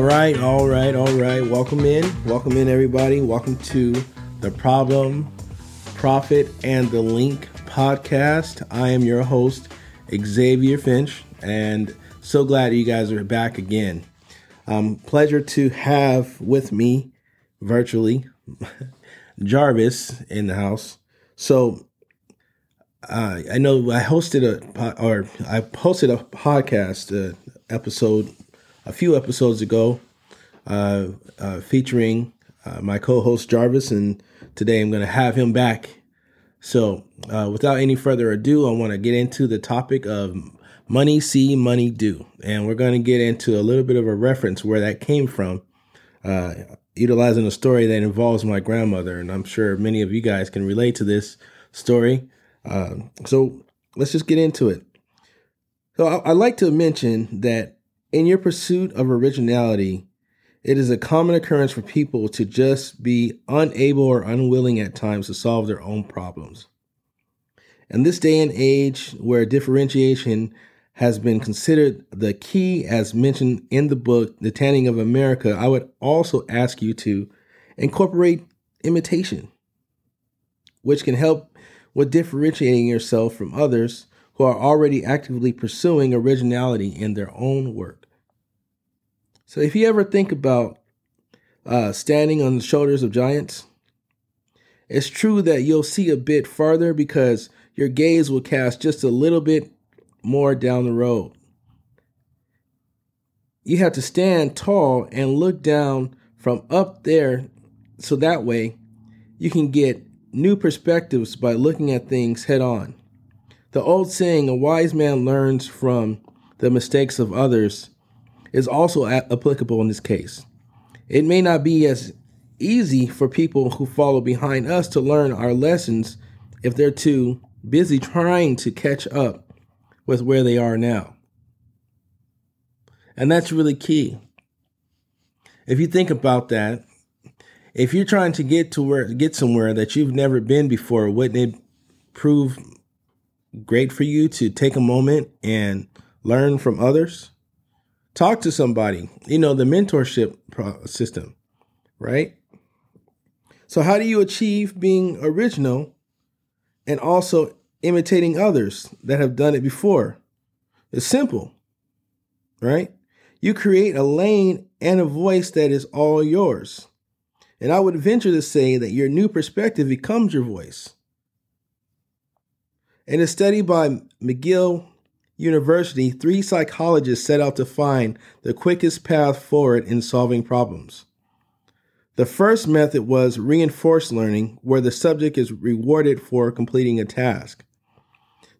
All right, all right, all right. Welcome in. Welcome in, everybody. Welcome to the Problem, Profit, and the Link podcast. I am your host, Xavier Finch, and so glad you guys are back again. Um, pleasure to have with me virtually Jarvis in the house. So uh, I know I hosted a or I posted a podcast uh, episode a few episodes ago uh, uh featuring uh, my co-host Jarvis, and today I'm going to have him back. So uh, without any further ado, I want to get into the topic of money see, money do, and we're going to get into a little bit of a reference where that came from utilizing a story that involves my grandmother, and I'm sure many of you guys can relate to this story. Uh, so let's just get into it. So I, I like to mention that in your pursuit of originality, it is a common occurrence for people to just be unable or unwilling at times to solve their own problems. In this day and age where differentiation has been considered the key as mentioned in the book, The Tanning of America, I would also ask you to incorporate imitation, which can help with differentiating yourself from others who are already actively pursuing originality in their own work. So, if you ever think about uh, standing on the shoulders of giants, it's true that you'll see a bit farther because your gaze will cast just a little bit more down the road. You have to stand tall and look down from up there so that way you can get new perspectives by looking at things head on. The old saying, a wise man learns from the mistakes of others, is also applicable in this case. It may not be as easy for people who follow behind us to learn our lessons if they're too busy trying to catch up with where they are now. And that's really key. If you think about that, if you're trying to get to where get somewhere that you've never been before, wouldn't it prove great for you to take a moment and learn from others? Talk to somebody. You know, the mentorship system, right? So how do you achieve being original and also imitating others that have done it before. It's simple, right? You create a lane and a voice that is all yours. And I would venture to say that your new perspective becomes your voice. In a study by McGill University, three psychologists set out to find the quickest path forward in solving problems. The first method was reinforced learning, where the subject is rewarded for completing a task.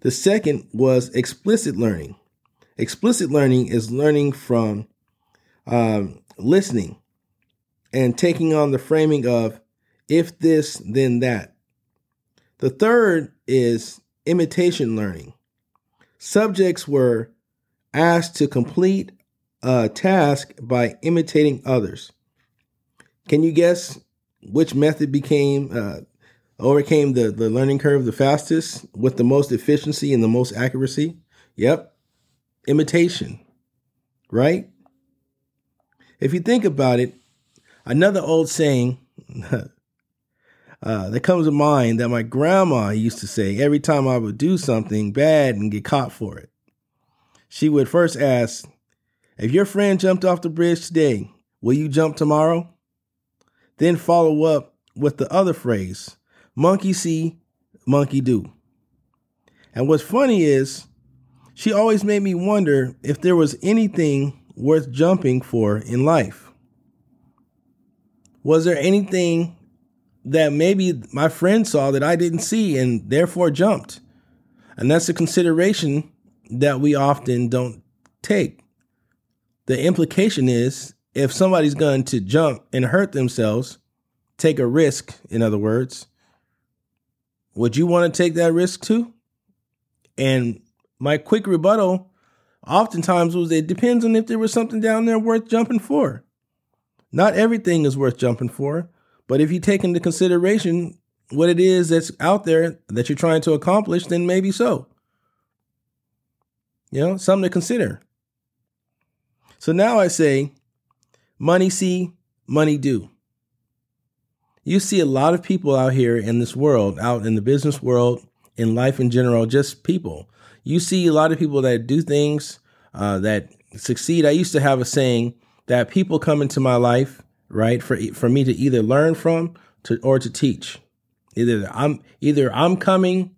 The second was explicit learning. Explicit learning is learning from um, listening and taking on the framing of if this, then that. The third is imitation learning. Subjects were asked to complete a task by imitating others. Can you guess which method became uh, overcame the, the learning curve the fastest with the most efficiency and the most accuracy? Yep. Imitation. Right? If you think about it, another old saying uh, that comes to mind that my grandma used to say every time I would do something bad and get caught for it. She would first ask, If your friend jumped off the bridge today, will you jump tomorrow? Then follow up with the other phrase, monkey see, monkey do. And what's funny is she always made me wonder if there was anything worth jumping for in life. Was there anything that maybe my friend saw that I didn't see and therefore jumped? And that's a consideration that we often don't take. The implication is if somebody's going to jump and hurt themselves, take a risk, in other words, would you want to take that risk too? And my quick rebuttal oftentimes was it depends on if there was something down there worth jumping for. Not everything is worth jumping for, but if you take into consideration what it is that's out there that you're trying to accomplish, then maybe so. You know, something to consider. So now I say, money see, money do. You see a lot of people out here in this world, out in the business world, in life in general, just people. You see a lot of people that do things uh, that succeed. I used to have a saying that people come into my life, right, for for me to either learn from to or to teach. Either I'm either I'm coming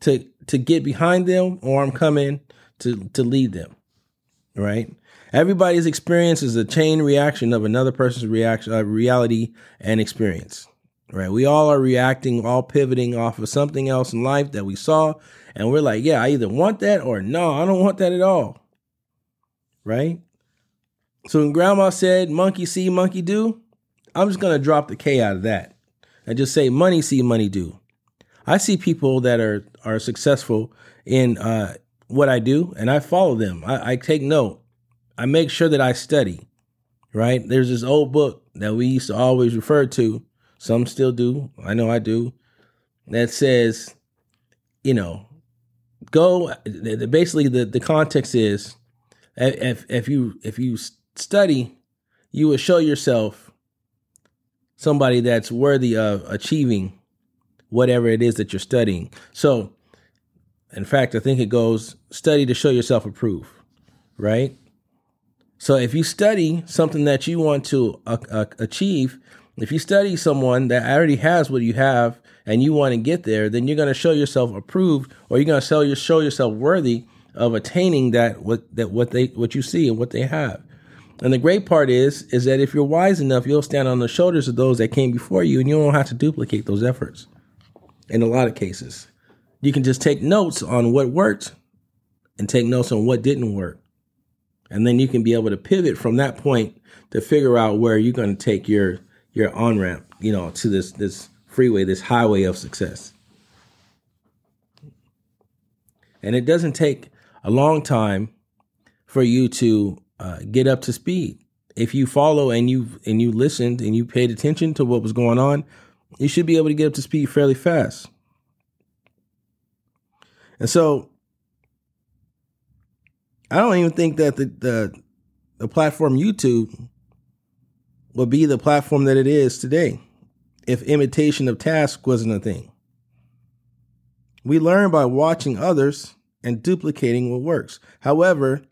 to to get behind them or I'm coming to to lead them. Right? Everybody's experience is a chain reaction of another person's reaction, uh, reality and experience. Right? We all are reacting, all pivoting off of something else in life that we saw, and we're like, yeah, I either want that or no, I don't want that at all. Right? So when grandma said monkey see, monkey do, I'm just gonna drop the K out of that and just say money see, money do. I see people that are are successful in uh, what I do, and I follow them. I, I take note. I make sure that I study. Right? There's this old book that we used to always refer to. Some still do. I know I do. That says, you know, go. Basically, the the context is, if if you if you study, you will show yourself somebody that's worthy of achieving whatever it is that you're studying. So, in fact, I think it goes study to show yourself approved, right? So, if you study something that you want to uh, uh, achieve, if you study someone that already has what you have and you want to get there, then you're going to show yourself approved, or you're going to show, your, show yourself worthy of attaining that what that what they what you see and what they have. And the great part is is that if you're wise enough, you'll stand on the shoulders of those that came before you, and you don't have to duplicate those efforts in a lot of cases. You can just take notes on what worked and take notes on what didn't work. And then you can be able to pivot from that point to figure out where you're going to take your your on ramp, you know, to this this freeway, this highway of success. And it doesn't take a long time for you to uh, get up to speed. If you follow and you and you listened and you paid attention to what was going on, you should be able to get up to speed fairly fast. And so I don't even think that the, the the platform YouTube would be the platform that it is today if imitation of task wasn't a thing. We learn by watching others and duplicating what works. However,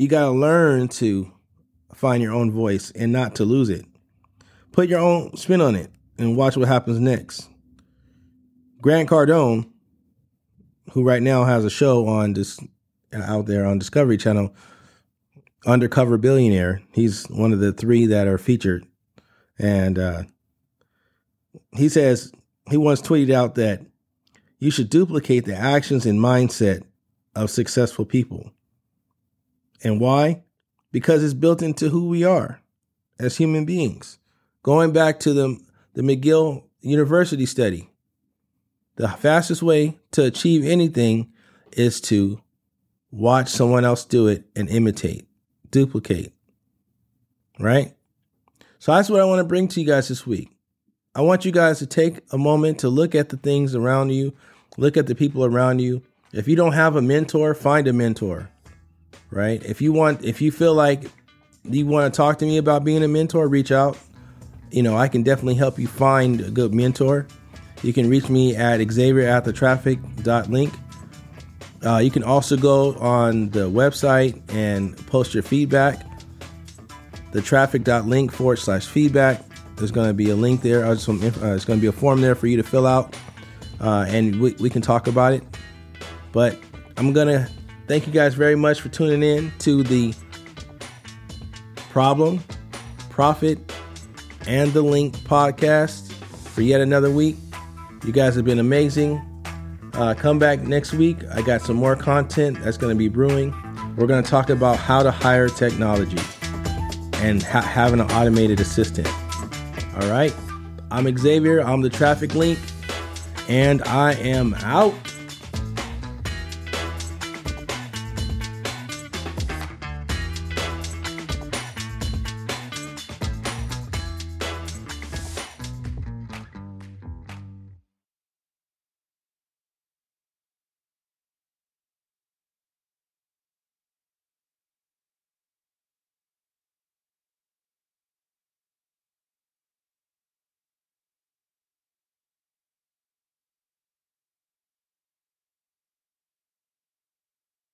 you got to learn to find your own voice and not to lose it. Put your own spin on it and watch what happens next. Grant Cardone, who right now has a show on this out there on Discovery Channel, Undercover Billionaire. He's one of the three that are featured, and uh, he says he once tweeted out that you should duplicate the actions and mindset of successful people. And why? Because it's built into who we are as human beings. Going back to the the McGill University study. The fastest way to achieve anything is to watch someone else do it and imitate, duplicate. Right? So that's what I want to bring to you guys this week. I want you guys to take a moment to look at the things around you, look at the people around you. If you don't have a mentor, find a mentor. Right? If you want if you feel like you want to talk to me about being a mentor, reach out you know, I can definitely help you find a good mentor. You can reach me at Xavier at the traffic.link. Uh, you can also go on the website and post your feedback. The traffic.link forward slash feedback. There's going to be a link there. Uh, some, uh, it's going to be a form there for you to fill out, uh, and we, we can talk about it. But I'm going to thank you guys very much for tuning in to the problem, profit, and the Link podcast for yet another week. You guys have been amazing. Uh, come back next week. I got some more content that's going to be brewing. We're going to talk about how to hire technology and ha- having an automated assistant. All right. I'm Xavier. I'm the Traffic Link, and I am out.